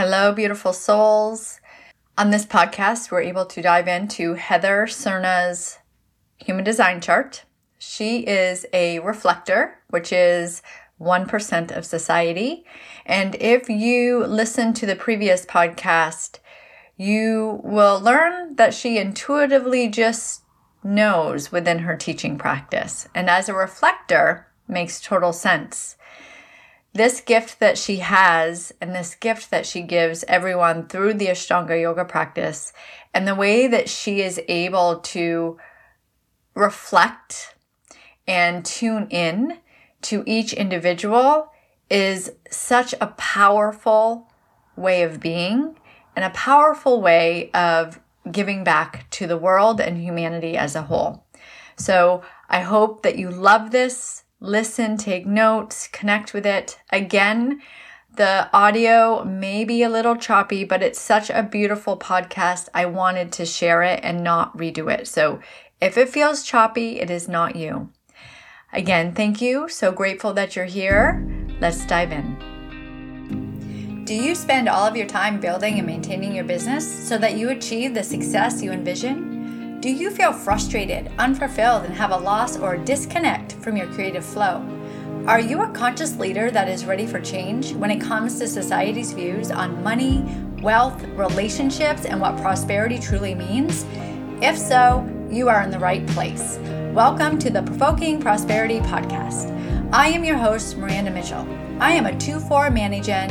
Hello, beautiful souls. On this podcast, we're able to dive into Heather Serna's human design chart. She is a reflector, which is 1% of society. And if you listen to the previous podcast, you will learn that she intuitively just knows within her teaching practice. And as a reflector, makes total sense. This gift that she has and this gift that she gives everyone through the Ashtanga yoga practice and the way that she is able to reflect and tune in to each individual is such a powerful way of being and a powerful way of giving back to the world and humanity as a whole. So I hope that you love this, listen, take notes, connect with it. Again, the audio may be a little choppy, but it's such a beautiful podcast. I wanted to share it and not redo it. So if it feels choppy, it is not you. Again, thank you. So grateful that you're here. Let's dive in. Do you spend all of your time building and maintaining your business so that you achieve the success you envision? Do you feel frustrated, unfulfilled, and have a loss or disconnect from your creative flow? Are you a conscious leader that is ready for change when it comes to society's views on money, wealth, relationships, and what prosperity truly means? If so, you are in the right place. Welcome to the Provoking Prosperity Podcast. I am your host, Miranda Mitchell. I am a 2 4 Manigen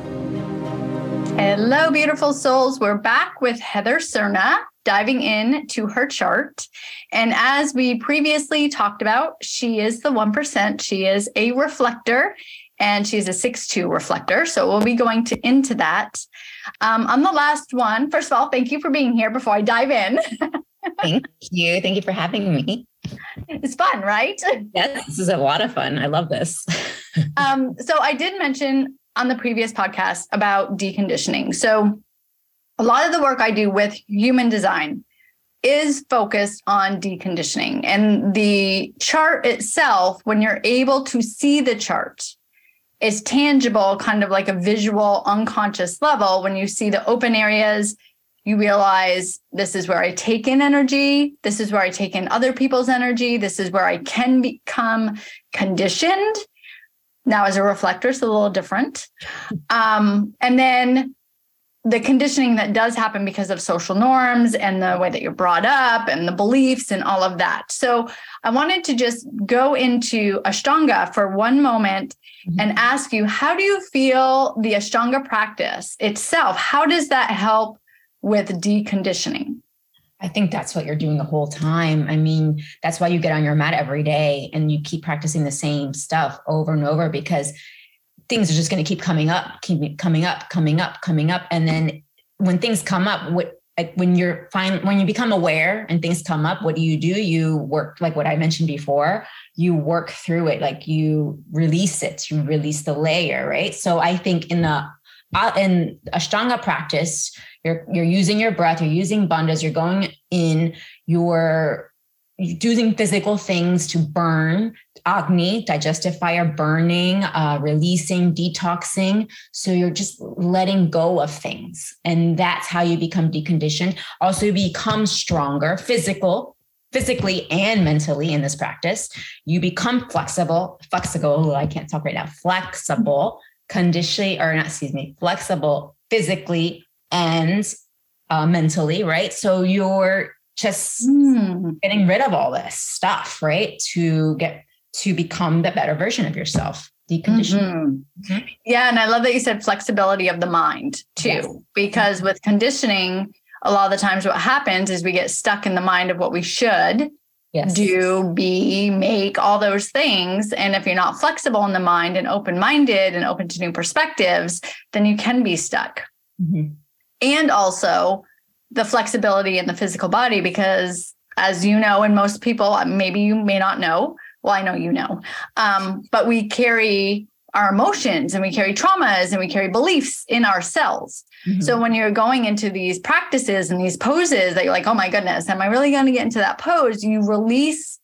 Hello, beautiful souls. We're back with Heather Serna diving in to her chart. And as we previously talked about, she is the 1%. She is a reflector and she's a 6-2 reflector. So we'll be going to into that. Um, on the last one, first of all, thank you for being here before I dive in. thank you. Thank you for having me. It's fun, right? Yes, this is a lot of fun. I love this. um, so I did mention on the previous podcast about deconditioning. So a lot of the work I do with human design is focused on deconditioning and the chart itself when you're able to see the chart is tangible kind of like a visual unconscious level when you see the open areas you realize this is where I take in energy. This is where I take in other people's energy. This is where I can become conditioned. Now, as a reflector, it's a little different. Um, and then the conditioning that does happen because of social norms and the way that you're brought up and the beliefs and all of that. So, I wanted to just go into Ashtanga for one moment mm-hmm. and ask you how do you feel the Ashtanga practice itself? How does that help with deconditioning? I think that's what you're doing the whole time. I mean, that's why you get on your mat every day and you keep practicing the same stuff over and over because things are just going to keep coming up, keep coming up, coming up, coming up. And then when things come up, what like when you're fine, when you become aware and things come up, what do you do? You work like what I mentioned before, you work through it, like you release it, you release the layer, right? So I think in the uh, in Ashtanga practice, you're you're using your breath, you're using bandhas, you're going in, you're using physical things to burn. Agni digestive fire burning uh, releasing detoxing. So you're just letting go of things. And that's how you become deconditioned. Also you become stronger physical physically and mentally in this practice. You become flexible flexible i can't talk right now flexible conditionally or not excuse me flexible physically and uh, mentally, right? So you're just mm. getting rid of all this stuff, right? To get to become the better version of yourself. Decondition. Mm-hmm. Mm-hmm. Yeah. And I love that you said flexibility of the mind too, yes. because with conditioning, a lot of the times what happens is we get stuck in the mind of what we should yes. do, be, make, all those things. And if you're not flexible in the mind and open minded and open to new perspectives, then you can be stuck. Mm-hmm. And also, the flexibility in the physical body because as you know and most people maybe you may not know. Well i know you know. Um, but we carry our emotions and we carry traumas and we carry beliefs in our cells. Mm-hmm. so when you're going into these practices and these poses that you're like oh my goodness am i really going to get into that pose? You release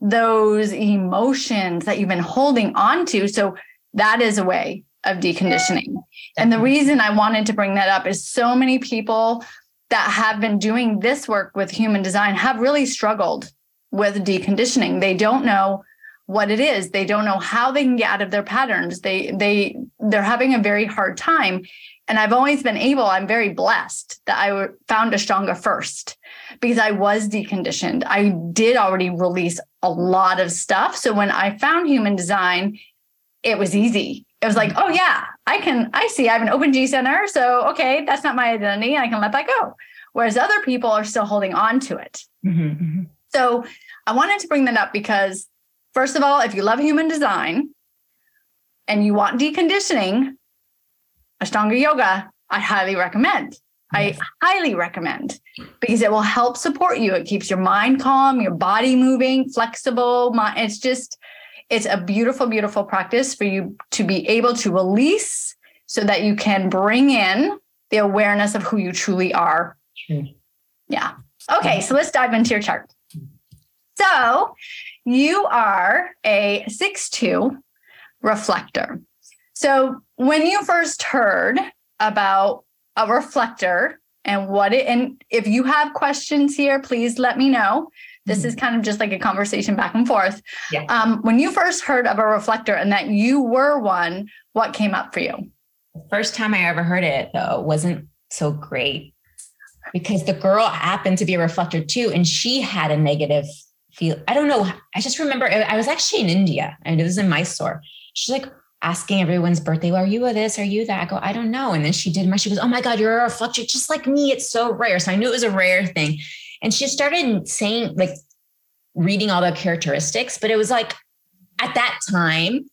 those emotions that you've been holding on to so that is a way of deconditioning and the mm-hmm. reason i wanted to bring that up is so many people that have been doing this work with human design have really struggled with deconditioning. They don't know what it is. They don't know how they can get out of their patterns. They they they're having a very hard time. And I've always been able, I'm very blessed that I found Ashtanga first because I was deconditioned. I did already release a lot of stuff. So when I found human design, it was easy it was like, oh yeah, I can, I see I have an open G center. So, okay, that's not my identity. I can let that go. Whereas other people are still holding on to it. Mm-hmm, mm-hmm. So I wanted to bring that up because, first of all, if you love human design and you want deconditioning, Ashtanga yoga, I highly recommend. I highly recommend because it will help support you. It keeps your mind calm, your body moving, flexible. It's just, it's a beautiful, beautiful practice for you to be able to release so that you can bring in the awareness of who you truly are. Sure. Yeah. Okay, so let's dive into your chart. So you are a 6-2 reflector. So when you first heard about a reflector and what it and if you have questions here, please let me know. This is mm-hmm. kind of just like a conversation back and forth. Yeah. Um, when you first heard of a reflector and that you were one, what came up for you? The first time I ever heard it, though, wasn't so great because the girl happened to be a reflector too, and she had a negative feel. I don't know. I just remember I was actually in India and it was in Mysore. She's like, asking everyone's birthday, well, are you a this? Are you that? I go, I don't know. And then she did my, she goes, Oh my God, you're a reflector just like me. It's so rare. So I knew it was a rare thing. And she started saying, like, reading all the characteristics, but it was like at that time,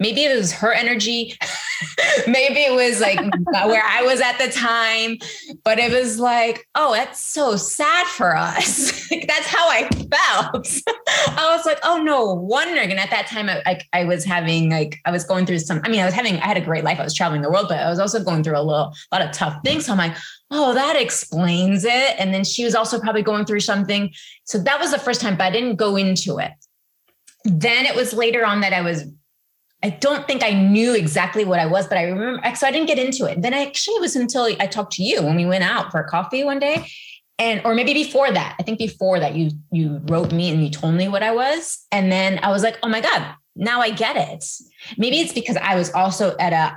maybe it was her energy, maybe it was like where I was at the time, but it was like, oh, that's so sad for us. like, that's how I felt. I was like, oh, no wonder. And at that time, I, I, I, was having like, I was going through some, I mean, I was having, I had a great life. I was traveling the world, but I was also going through a little, a lot of tough things. So I'm like, oh, that explains it. And then she was also probably going through something. So that was the first time, but I didn't go into it. Then it was later on that I was, I don't think I knew exactly what I was, but I remember, so I didn't get into it. Then actually it was until I talked to you when we went out for coffee one day. And, or maybe before that, I think before that you, you wrote me and you told me what I was. And then I was like, oh my God, now I get it. Maybe it's because I was also at a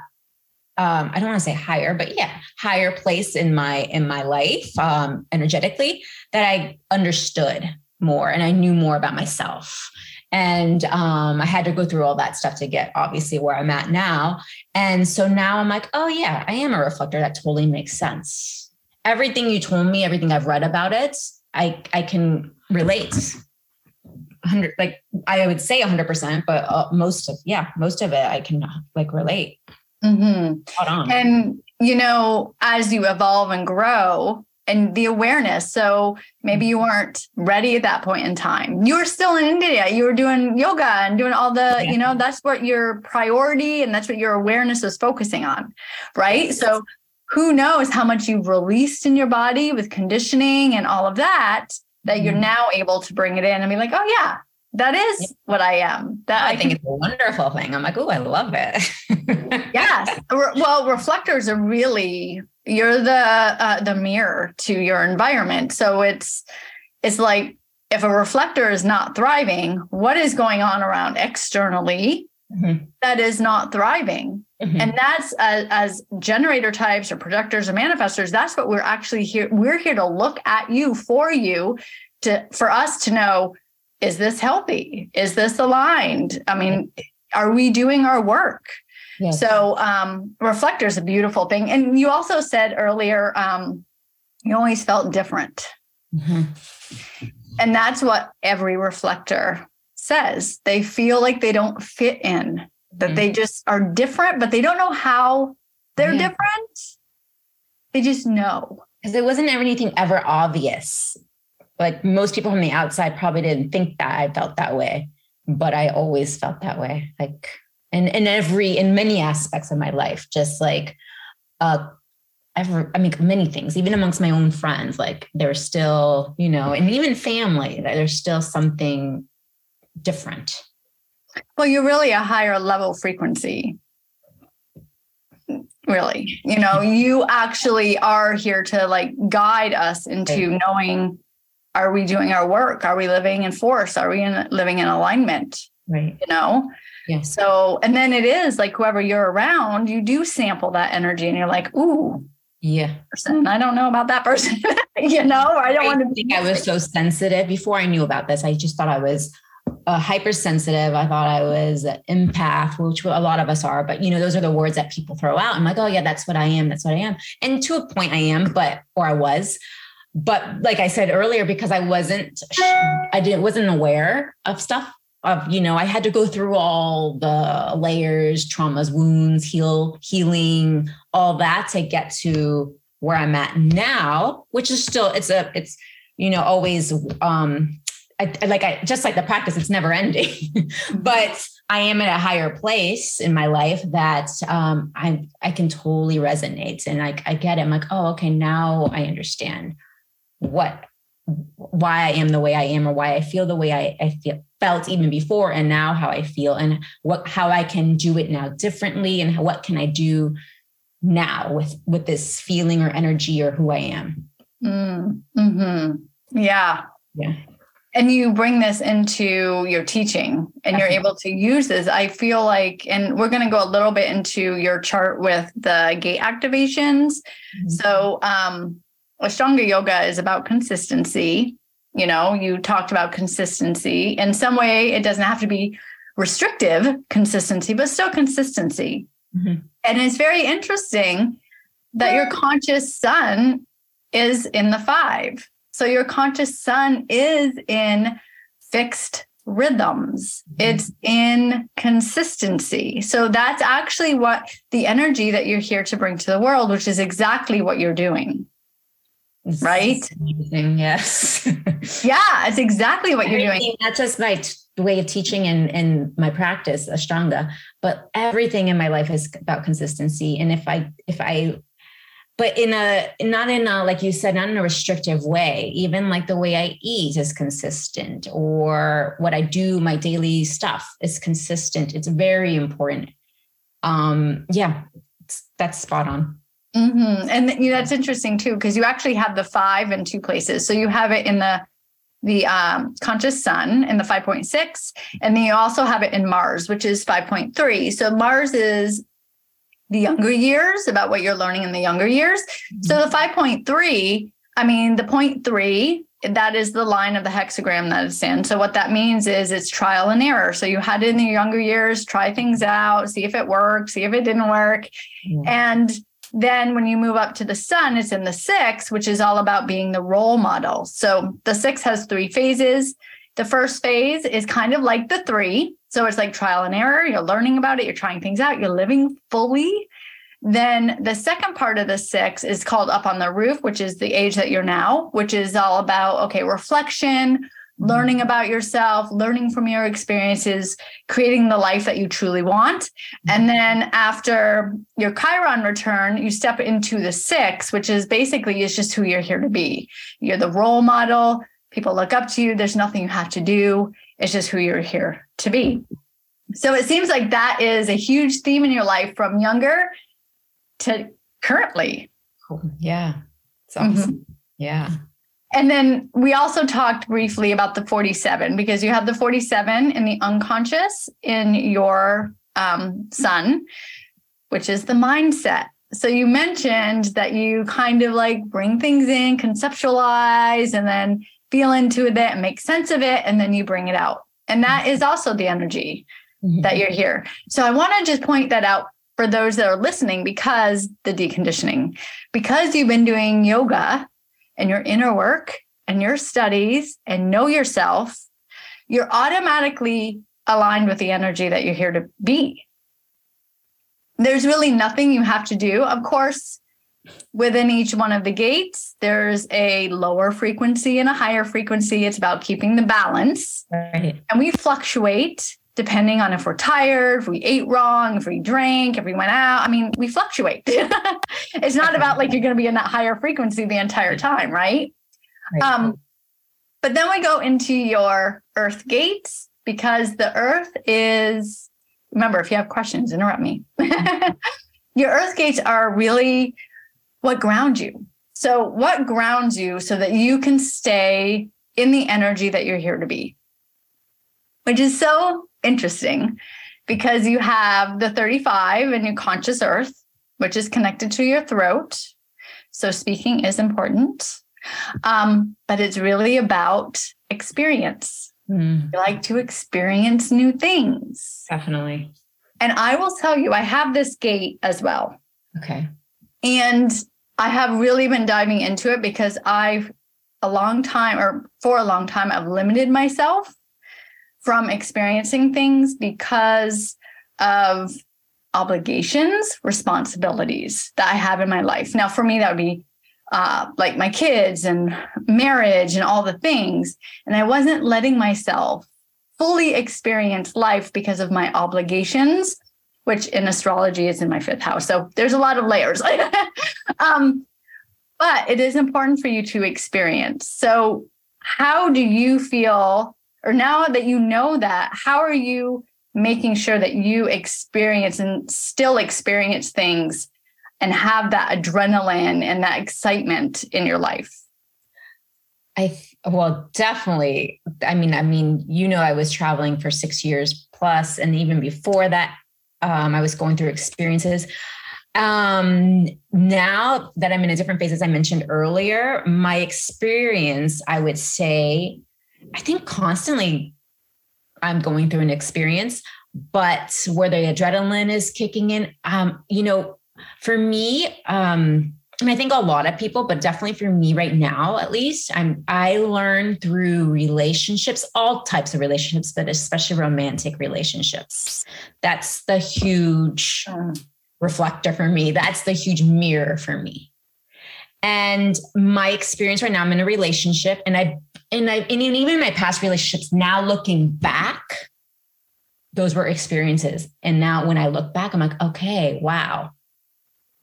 um, I don't want to say higher, but yeah, higher place in my in my life um, energetically that I understood more and I knew more about myself. And um, I had to go through all that stuff to get obviously where I'm at now. And so now I'm like, oh yeah, I am a reflector. That totally makes sense. Everything you told me, everything I've read about it, I I can relate. 100 like I would say 100%, but uh, most of yeah, most of it I can like relate. Mm-hmm. And, you know, as you evolve and grow, and the awareness. So maybe you weren't ready at that point in time. You were still in India. You were doing yoga and doing all the, yeah. you know, that's what your priority and that's what your awareness was focusing on. Right. So who knows how much you've released in your body with conditioning and all of that, that mm-hmm. you're now able to bring it in and be like, oh, yeah, that is what I am. That I, I think it's a wonderful thing. I'm like, oh, I love it. yes. Well, reflectors are really you're the uh, the mirror to your environment. So it's it's like if a reflector is not thriving, what is going on around externally mm-hmm. that is not thriving? Mm-hmm. And that's as, as generator types or projectors or manifestors. That's what we're actually here. We're here to look at you for you to for us to know is this healthy? Is this aligned? I mean, are we doing our work? Yes. So um, reflector is a beautiful thing. And you also said earlier, um, you always felt different. Mm-hmm. And that's what every reflector says. They feel like they don't fit in, that mm-hmm. they just are different, but they don't know how they're yeah. different. They just know. because it wasn't anything ever obvious. Like most people from the outside probably didn't think that I felt that way, but I always felt that way. Like in in every in many aspects of my life, just like uh ever, I mean, many things, even amongst my own friends, like there's still, you know, and even family, there's still something different. Well, you're really a higher level frequency. Really, you know, you actually are here to like guide us into knowing are we doing our work? Are we living in force? Are we in, living in alignment? Right. You know? Yeah. So, and then it is like whoever you're around, you do sample that energy and you're like, ooh, yeah. Person. I don't know about that person. you know, I don't I want to think I was so sensitive before I knew about this. I just thought I was uh, hypersensitive. I thought I was an empath, which a lot of us are. But you know, those are the words that people throw out. I'm like, oh yeah, that's what I am. That's what I am. And to a point, I am, but or I was. But like I said earlier, because I wasn't, I didn't wasn't aware of stuff of you know i had to go through all the layers traumas wounds heal healing all that to get to where i'm at now which is still it's a it's you know always um I, I like i just like the practice it's never ending but i am at a higher place in my life that um i i can totally resonate and i, I get it. I'm like oh okay now i understand what why I am the way I am or why I feel the way I, I feel, felt even before and now how I feel and what how I can do it now differently and what can I do now with with this feeling or energy or who I am. Mm, hmm Yeah. Yeah. And you bring this into your teaching and you're able to use this. I feel like, and we're going to go a little bit into your chart with the gate activations. Mm-hmm. So, um, Ashtanga yoga is about consistency. You know, you talked about consistency. In some way, it doesn't have to be restrictive consistency, but still consistency. Mm-hmm. And it's very interesting that your conscious sun is in the five. So your conscious sun is in fixed rhythms. Mm-hmm. It's in consistency. So that's actually what the energy that you're here to bring to the world, which is exactly what you're doing right? Amazing. Yes. yeah, it's exactly what you're doing. Not just my t- way of teaching and, and my practice, Ashtanga, but everything in my life is about consistency. And if I, if I, but in a, not in a, like you said, not in a restrictive way, even like the way I eat is consistent or what I do, my daily stuff is consistent. It's very important. Um, yeah, that's spot on. Mm-hmm. And you know, that's interesting too, because you actually have the five in two places. So you have it in the the um, conscious sun in the 5.6, and then you also have it in Mars, which is 5.3. So Mars is the younger years, about what you're learning in the younger years. Mm-hmm. So the 5.3, I mean, the point three, that is the line of the hexagram that it's in. So what that means is it's trial and error. So you had it in the younger years, try things out, see if it worked, see if it didn't work. Mm-hmm. And then when you move up to the sun, it's in the six, which is all about being the role model. So the six has three phases. The first phase is kind of like the three. So it's like trial and error. You're learning about it, you're trying things out, you're living fully. Then the second part of the six is called Up on the Roof, which is the age that you're now, which is all about, okay, reflection, learning about yourself, learning from your experiences, creating the life that you truly want. And then after your Chiron return, you step into the six, which is basically is just who you're here to be. You're the role model. People look up to you. There's nothing you have to do. It's just who you're here to be. So it seems like that is a huge theme in your life from younger to currently. Yeah. It's awesome. Mm-hmm. Yeah. And then we also talked briefly about the 47 because you have the 47 in the unconscious in your um, sun, which is the mindset. So you mentioned that you kind of like bring things in, conceptualize, and then feel into it and make sense of it, and then you bring it out. And that is also the energy mm-hmm. that you're here. So I want to just point that out for those that are listening because the deconditioning, because you've been doing yoga and your inner work and your studies and know yourself, you're automatically aligned with the energy that you're here to be. There's really nothing you have to do. Of course, within each one of the gates, there's a lower frequency and a higher frequency. It's about keeping the balance. Right. And we fluctuate depending on if we're tired, if we ate wrong, if we drank, if we went out. I mean, we fluctuate. it's not about like you're going to be in that higher frequency the entire time, right? right. Um, but then we go into your earth gates because the earth is, remember, if you have questions, interrupt me. your earth gates are really what ground you. So, what grounds you so that you can stay in the energy that you're here to be? Which is so interesting because you have the 35 in your conscious earth, which is connected to your throat. So, speaking is important. Um, but it's really about experience. Mm. You like to experience new things. Definitely. And I will tell you, I have this gate as well. Okay. And I have really been diving into it because I've a long time or for a long time I've limited myself from experiencing things because of obligations, responsibilities that I have in my life. Now, for me, that would be uh, like my kids and marriage and all the things. And I wasn't letting myself fully experience life because of my obligations which in astrology is in my fifth house. So there's a lot of layers. um, but it is important for you to experience. So, how do you feel, or now that you know that, how are you making sure that you experience and still experience things and have that adrenaline and that excitement in your life? I well, definitely. I mean, I mean, you know, I was traveling for six years plus, and even before that, um, I was going through experiences. Um, now that I'm in a different phase, as I mentioned earlier, my experience, I would say, I think constantly I'm going through an experience, but where the adrenaline is kicking in, um, you know, for me, um, and I think a lot of people, but definitely for me right now, at least, I'm I learn through relationships, all types of relationships, but especially romantic relationships. That's the huge mm. reflector for me. That's the huge mirror for me. And my experience right now, I'm in a relationship, and I and I and even my past relationships, now looking back, those were experiences. And now when I look back, I'm like, okay, wow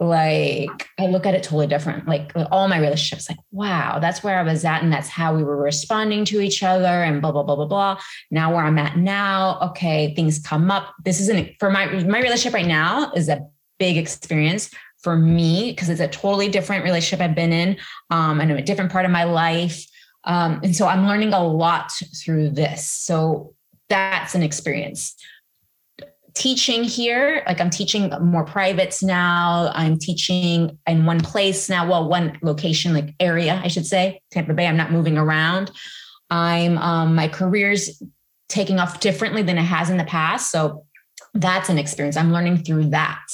like I look at it totally different. Like all my relationships, like, wow, that's where I was at. And that's how we were responding to each other and blah, blah, blah, blah, blah. Now where I'm at now, okay, things come up. This isn't for my my relationship right now is a big experience for me because it's a totally different relationship I've been in. Um, and a different part of my life. Um, and so I'm learning a lot through this. So that's an experience. Teaching here like i'm teaching more privates now. I'm teaching in one place now well one location like area i should say tampa bay. I'm not moving around. I'm um, my career's taking off differently than it has in the past. So that's an experience. I'm learning through that.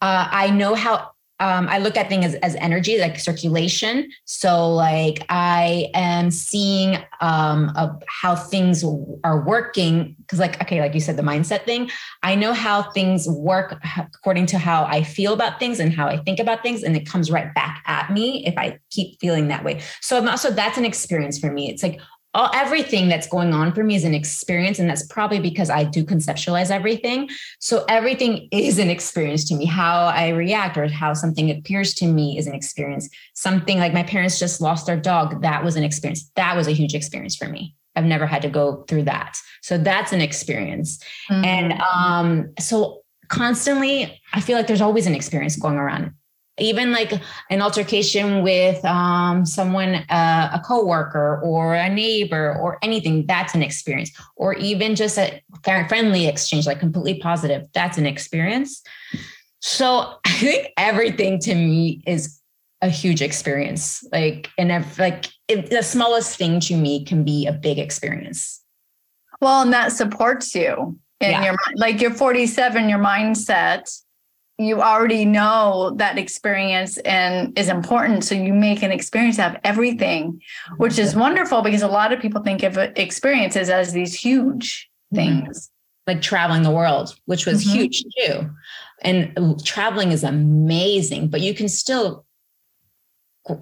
Uh, i know how um, I look at things as, as energy, like circulation. So, like, I am seeing um, how things are working. Because, like, okay, like you said, the mindset thing. I know how things work according to how I feel about things and how I think about things, and it comes right back at me if I keep feeling that way. So, I'm also that's an experience for me. It's like, all everything that's going on for me is an experience and that's probably because i do conceptualize everything. So everything is an experience to me. How i react or how something appears to me is an experience. Something like my parents just lost their dog that was an experience. That was a huge experience for me. I've never had to go through that. So that's an experience. Mm-hmm. and um so constantly i feel like there's always an experience going around even like an altercation with um, someone, uh, a coworker or a neighbor or anything, that's an experience. Or even just a friendly exchange, like completely positive, that's an experience. So I think everything to me is a huge experience. Like, and if, like it, the smallest thing to me can be a big experience. Well, and that supports you in yeah. your like you're 47, your mindset you already know that experience and is important. So you make an experience out of everything which is wonderful because a lot of people think of experiences as these huge mm-hmm. things. Like traveling the world which was mm-hmm. huge too. And traveling is amazing but you can still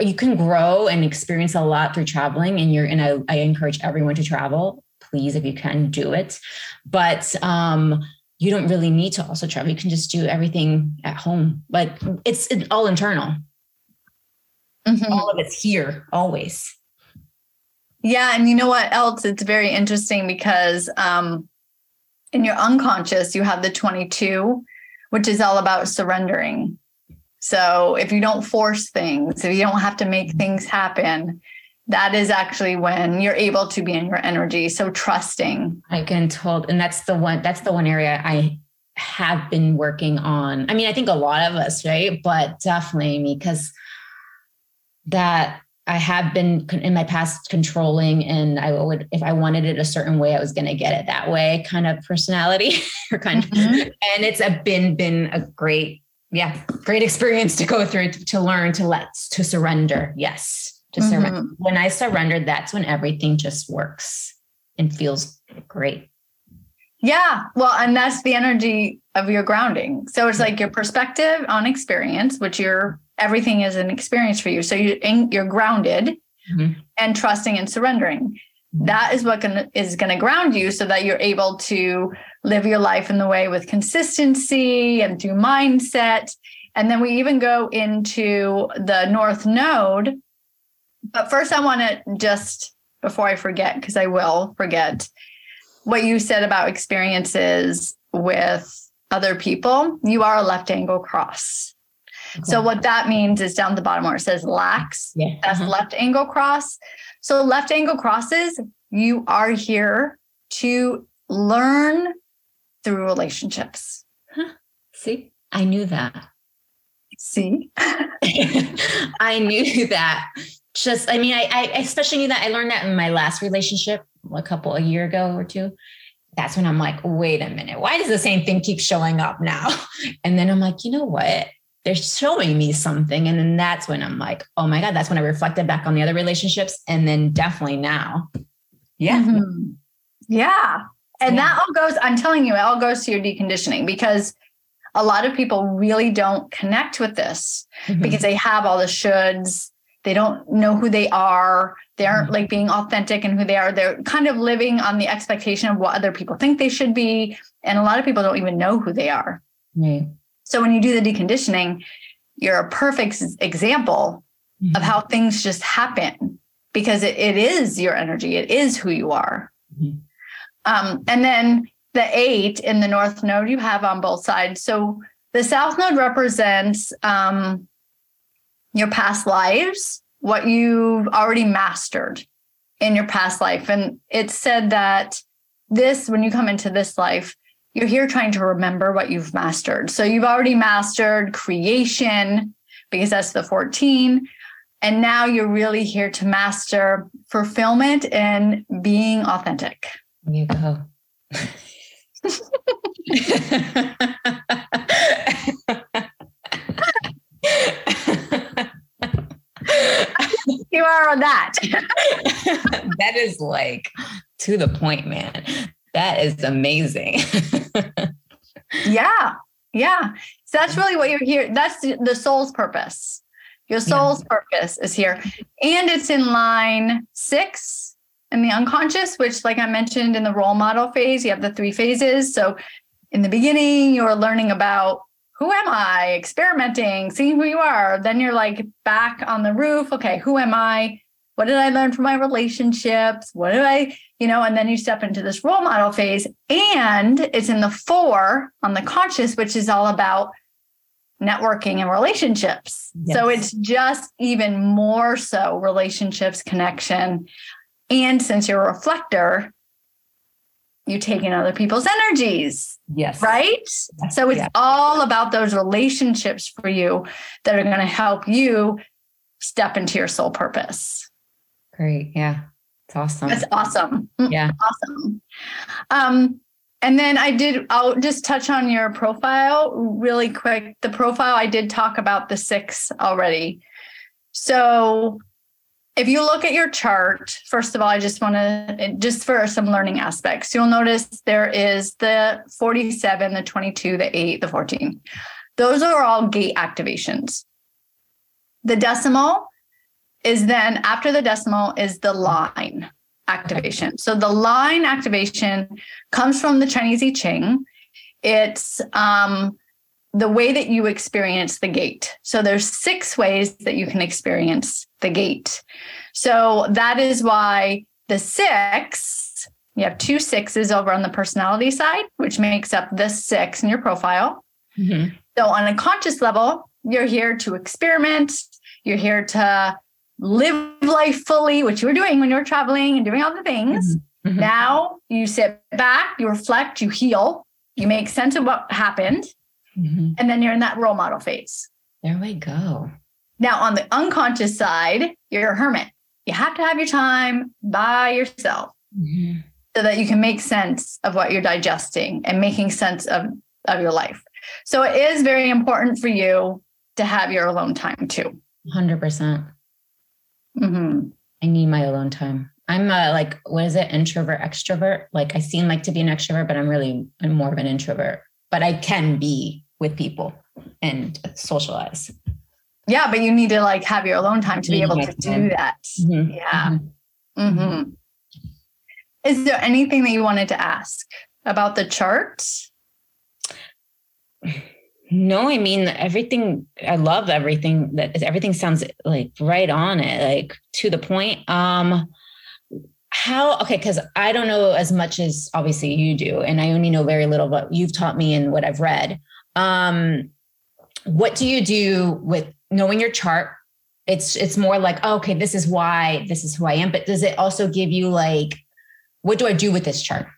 you can grow and experience a lot through traveling and you're and I, I encourage everyone to travel please if you can do it. But um you don't really need to also travel. You can just do everything at home. But it's all internal. Mm-hmm. all of it's here always. Yeah and you know what else? It's very interesting because um in your unconscious you have the 22 which is all about surrendering. So if you don't force things, if you don't have to make things happen, that is actually when you're able to be in your energy. So trusting. I can told, and that's the one, that's the one area I have been working on. I mean, I think a lot of us, right? But definitely me, because that I have been in my past controlling, and I would, if I wanted it a certain way, I was going to get it that way, kind of personality, or kind mm-hmm. of, and it's a been been a great yeah great experience to go through to, to learn to let to surrender yes to mm-hmm. surrender when i surrendered that's when everything just works and feels great yeah well and that's the energy of your grounding so it's like your perspective on experience which you're everything is an experience for you so you you're grounded mm-hmm. and trusting and surrendering that is what gonna, is going to ground you so that you're able to live your life in the way with consistency and through mindset. And then we even go into the North Node. But first, I want to just, before I forget, because I will forget, what you said about experiences with other people. You are a left angle cross. Okay. So, what that means is down the bottom where it says lax, yeah. that's uh-huh. left angle cross. So, left angle crosses, you are here to learn through relationships. Huh. See, I knew that. See, I knew that. Just, I mean, I, I especially knew that I learned that in my last relationship a couple a year ago or two. That's when I'm like, wait a minute, why does the same thing keep showing up now? And then I'm like, you know what? They're showing me something. And then that's when I'm like, oh my God, that's when I reflected back on the other relationships. And then definitely now. Yeah. Mm-hmm. Yeah. And yeah. that all goes, I'm telling you, it all goes to your deconditioning because a lot of people really don't connect with this mm-hmm. because they have all the shoulds. They don't know who they are. They aren't mm-hmm. like being authentic and who they are. They're kind of living on the expectation of what other people think they should be. And a lot of people don't even know who they are. So when you do the deconditioning, you're a perfect example mm-hmm. of how things just happen because it, it is your energy, it is who you are. Mm-hmm. Um, and then the eight in the north node you have on both sides. So the south node represents um, your past lives, what you've already mastered in your past life. And it's said that this, when you come into this life, you're here trying to remember what you've mastered. So you've already mastered creation because that's the 14. And now you're really here to master fulfillment and being authentic. You go. you are on that. that is like to the point, man. That is amazing. yeah. Yeah. So that's really what you're here. That's the soul's purpose. Your soul's yeah. purpose is here. And it's in line six in the unconscious, which, like I mentioned in the role model phase, you have the three phases. So, in the beginning, you're learning about who am I, experimenting, seeing who you are. Then you're like back on the roof. Okay, who am I? What did I learn from my relationships? What did I, you know, and then you step into this role model phase. And it's in the four on the conscious, which is all about networking and relationships. Yes. So it's just even more so relationships, connection, and since you're a reflector, you take in other people's energies. Yes. Right? Yes. So it's yeah. all about those relationships for you that are going to help you step into your soul purpose. Great. Yeah. It's awesome. That's awesome. Mm, yeah. Awesome. Um, and then I did, I'll just touch on your profile really quick. The profile, I did talk about the six already. So if you look at your chart, first of all, I just want to, just for some learning aspects, you'll notice there is the 47, the 22, the 8, the 14. Those are all gate activations. The decimal is then after the decimal is the line activation. So the line activation comes from the Chinese I Ching. It's um, the way that you experience the gate. So there's six ways that you can experience the gate. So that is why the six, you have two sixes over on the personality side, which makes up the six in your profile. Mm-hmm. So on a conscious level, you're here to experiment. You're here to live life fully, which you were doing when you were traveling and doing all the things. Mm-hmm. mm-hmm. Now you sit back, you reflect, you heal, you make sense of what happened, mm-hmm. and then you're in that role model phase. There we go. Now, on the unconscious side, you're a hermit. You have to have your time by yourself mm-hmm. so that you can make sense of what you're digesting and making sense of, of your life. So it is very important for you to have your alone time too. 100%. percent mm-hmm. I need my alone time. I'm a, like, what is it? Introvert, extrovert. Like I seem like to be an extrovert, but I'm really, I'm more of an introvert, but I can be with people and socialize. Yeah, but you need to like have your alone time to be able to do that. Mm-hmm. Yeah. Mm-hmm. mm-hmm. Is there anything that you wanted to ask about the chart? No, I mean everything. I love everything that everything sounds like right on it, like to the point. Um, how okay? Because I don't know as much as obviously you do, and I only know very little, but you've taught me and what I've read. Um, what do you do with knowing your chart? It's it's more like oh, okay, this is why this is who I am. But does it also give you like, what do I do with this chart?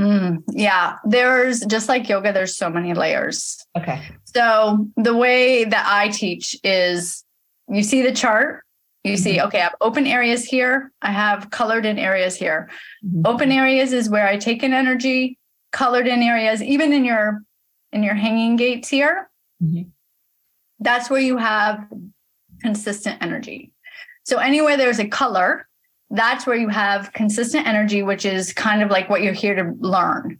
Mm, yeah, there's just like yoga, there's so many layers. Okay. So the way that I teach is you see the chart, you see, mm-hmm. okay, I have open areas here, I have colored in areas here. Mm-hmm. Open areas is where I take in energy, colored in areas, even in your in your hanging gates here. Mm-hmm. That's where you have consistent energy. So anywhere there's a color, that's where you have consistent energy, which is kind of like what you're here to learn.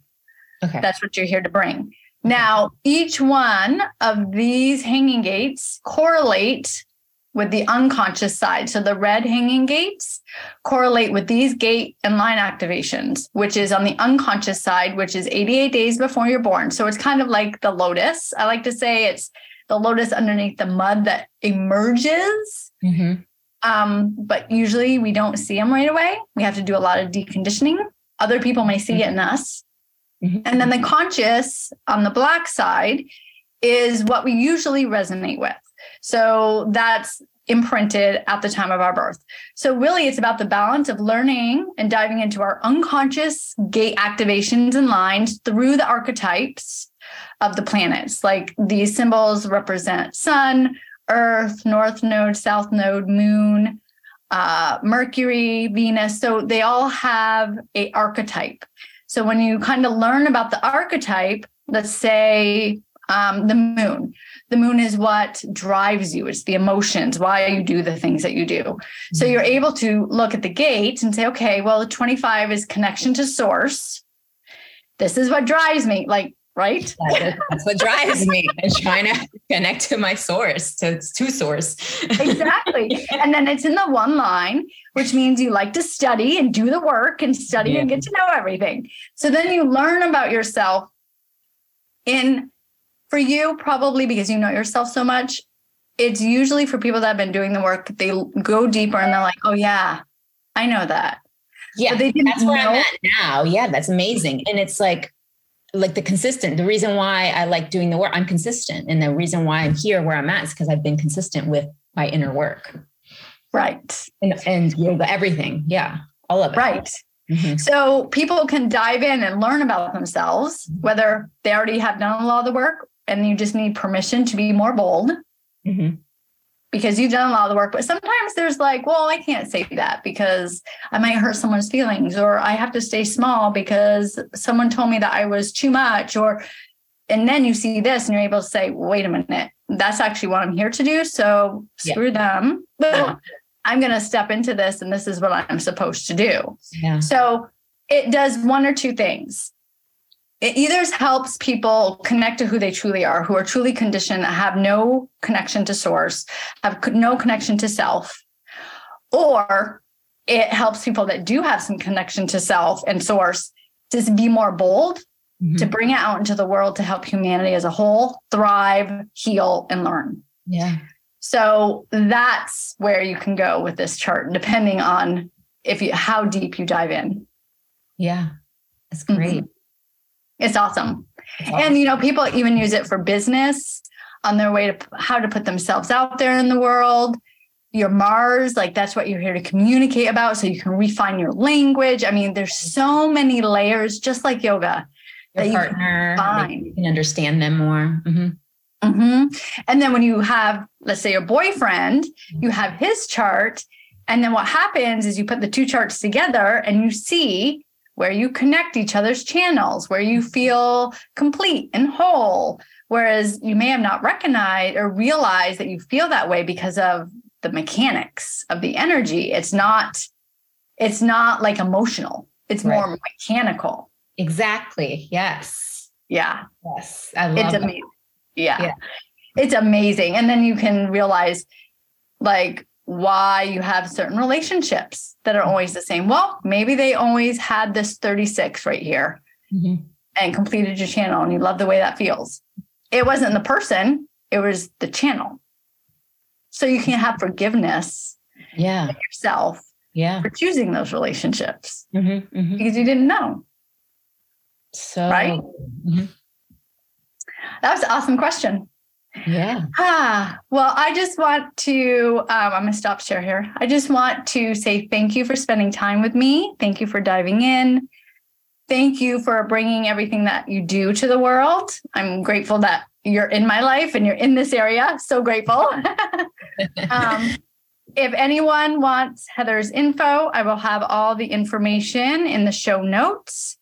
Okay. That's what you're here to bring. Now, each one of these hanging gates correlate with the unconscious side. So the red hanging gates correlate with these gate and line activations, which is on the unconscious side, which is 88 days before you're born. So it's kind of like the lotus. I like to say it's the lotus underneath the mud that emerges. Mm-hmm. Um, but usually we don't see them right away. We have to do a lot of deconditioning. Other people may see mm-hmm. it in us. Mm-hmm. And then the conscious on the black side is what we usually resonate with. So that's imprinted at the time of our birth. So really it's about the balance of learning and diving into our unconscious gate activations and lines through the archetypes of the planets. Like these symbols represent sun, Earth, North Node, South Node, Moon, uh, Mercury, Venus. So they all have a archetype. So when you kind of learn about the archetype, let's say um, the moon, the moon is what drives you. It's the emotions, why you do the things that you do. So you're mm-hmm. able to look at the gate and say, okay, well, the 25 is connection to source. This is what drives me. Like right? That's what drives me is trying to connect to my source, to to source. exactly. And then it's in the one line, which means you like to study and do the work and study yeah. and get to know everything. So then you learn about yourself in for you, probably because you know yourself so much. It's usually for people that have been doing the work, they go deeper and they're like, oh yeah, I know that. Yeah, that's where know. I'm at now. Yeah, that's amazing. And it's like like the consistent the reason why i like doing the work i'm consistent and the reason why i'm here where i'm at is because i've been consistent with my inner work right and and yoga everything yeah all of it right mm-hmm. so people can dive in and learn about themselves whether they already have done a lot of the work and you just need permission to be more bold mm-hmm because you've done a lot of the work. But sometimes there's like, well, I can't say that because I might hurt someone's feelings, or I have to stay small because someone told me that I was too much, or and then you see this and you're able to say, wait a minute, that's actually what I'm here to do. So screw yeah. them. Yeah. I'm going to step into this and this is what I'm supposed to do. Yeah. So it does one or two things it either helps people connect to who they truly are, who are truly conditioned, have no connection to source, have no connection to self, or it helps people that do have some connection to self and source to be more bold mm-hmm. to bring it out into the world to help humanity as a whole thrive heal and learn. Yeah. So that's where you can go with this chart depending on if you how deep you dive in. Yeah. That's great. Mm-hmm. It's awesome. awesome and you know people even use it for business on their way to how to put themselves out there in the world your Mars, like that's what you're here to communicate about. So you can refine your language. I mean, there's so many layers, just like yoga. Your partner, you can, you can understand them more. Mm-hmm. Mm-hmm. And then when you have, let's say, your boyfriend, you have his chart. And then what happens is you put the two charts together and you see where you connect each other's channels, where you feel complete and whole. Whereas you may have not recognized or realized that you feel that way because of the mechanics of the energy. It's not, it's not like emotional. It's right. more mechanical. Exactly. Yes. Yeah. Yes. I love it's amazing. Yeah. yeah. It's amazing. And then you can realize like why you have certain relationships that are always the same. Well, maybe they always had this 36 right here mm-hmm. and completed your channel and you love the way that feels. It wasn't the person, it was the channel. So you can have forgiveness yeah. yourself yeah. for choosing those relationships mm-hmm, mm-hmm. because you didn't know. So, right? Mm-hmm. That was an awesome question. Yeah. Ah, well, I just want to, um, I'm going to stop share here. I just want to say thank you for spending time with me. Thank you for diving in. Thank you for bringing everything that you do to the world. I'm grateful that you're in my life and you're in this area. So grateful. um, if anyone wants Heather's info, I will have all the information in the show notes.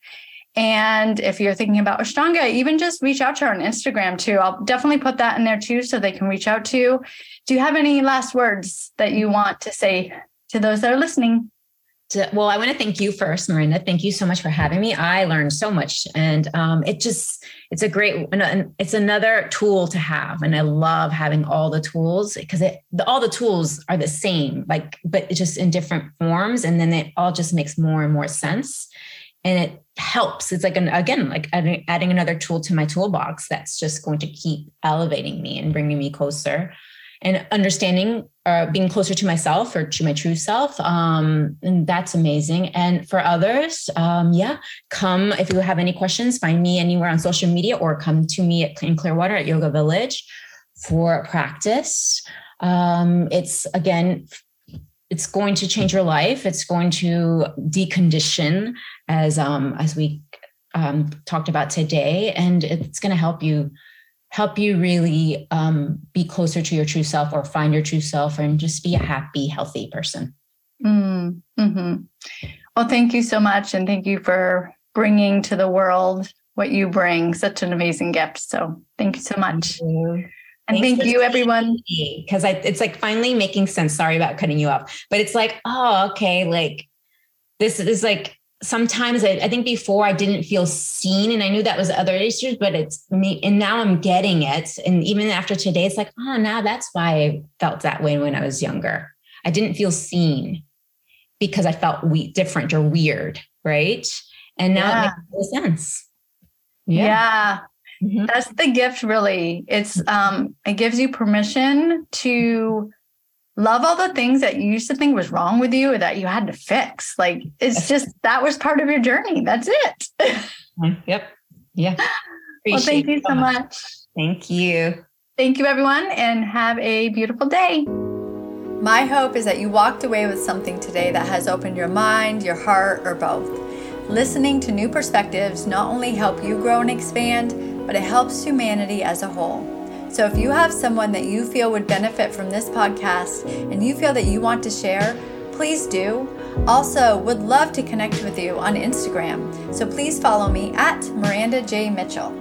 And if you're thinking about Ashtanga, even just reach out to her on Instagram too. I'll definitely put that in there too so they can reach out to you. Do you have any last words that you want to say to those that are listening? well, I want to thank you first, Miranda. Thank you so much for having me. I learned so much, and um, it just it's a great it's another tool to have, and I love having all the tools because it all the tools are the same, like but just in different forms, and then it all just makes more and more sense, and it helps. It's like an again like adding, adding another tool to my toolbox that's just going to keep elevating me and bringing me closer and understanding uh, being closer to myself or to my true self um, and that's amazing and for others um, yeah come if you have any questions find me anywhere on social media or come to me at in clearwater at yoga village for practice um, it's again it's going to change your life it's going to decondition as um, as we um, talked about today and it's going to help you help you really um, be closer to your true self or find your true self and just be a happy, healthy person. Mm, hmm Well, thank you so much. And thank you for bringing to the world what you bring. Such an amazing gift. So thank you so much. Thank you. And Thanks thank you, everyone. Because it's like finally making sense. Sorry about cutting you off, but it's like, oh, okay, like this is like sometimes I, I, think before I didn't feel seen and I knew that was other issues, but it's me. And now I'm getting it. And even after today, it's like, oh, now that's why I felt that way when I was younger. I didn't feel seen because I felt we- different or weird. Right. And now yeah. it makes sense. Yeah. yeah. Mm-hmm. That's the gift, really. It's um, it gives you permission to love all the things that you used to think was wrong with you or that you had to fix. Like it's just that was part of your journey. That's it. Mm, yep. Yeah. Appreciate well, thank you so much. much. Thank you. Thank you, everyone, and have a beautiful day. My hope is that you walked away with something today that has opened your mind, your heart, or both. Listening to new perspectives not only help you grow and expand, but it helps humanity as a whole. So if you have someone that you feel would benefit from this podcast and you feel that you want to share, please do. Also, would love to connect with you on Instagram. So please follow me at Miranda J. Mitchell.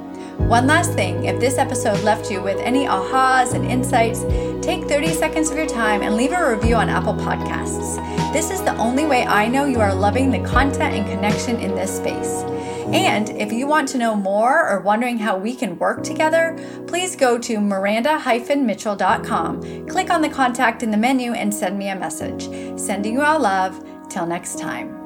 One last thing if this episode left you with any ahas and insights, take 30 seconds of your time and leave a review on Apple Podcasts. This is the only way I know you are loving the content and connection in this space. And if you want to know more or wondering how we can work together, please go to miranda-mitchell.com, click on the contact in the menu, and send me a message. Sending you all love. Till next time.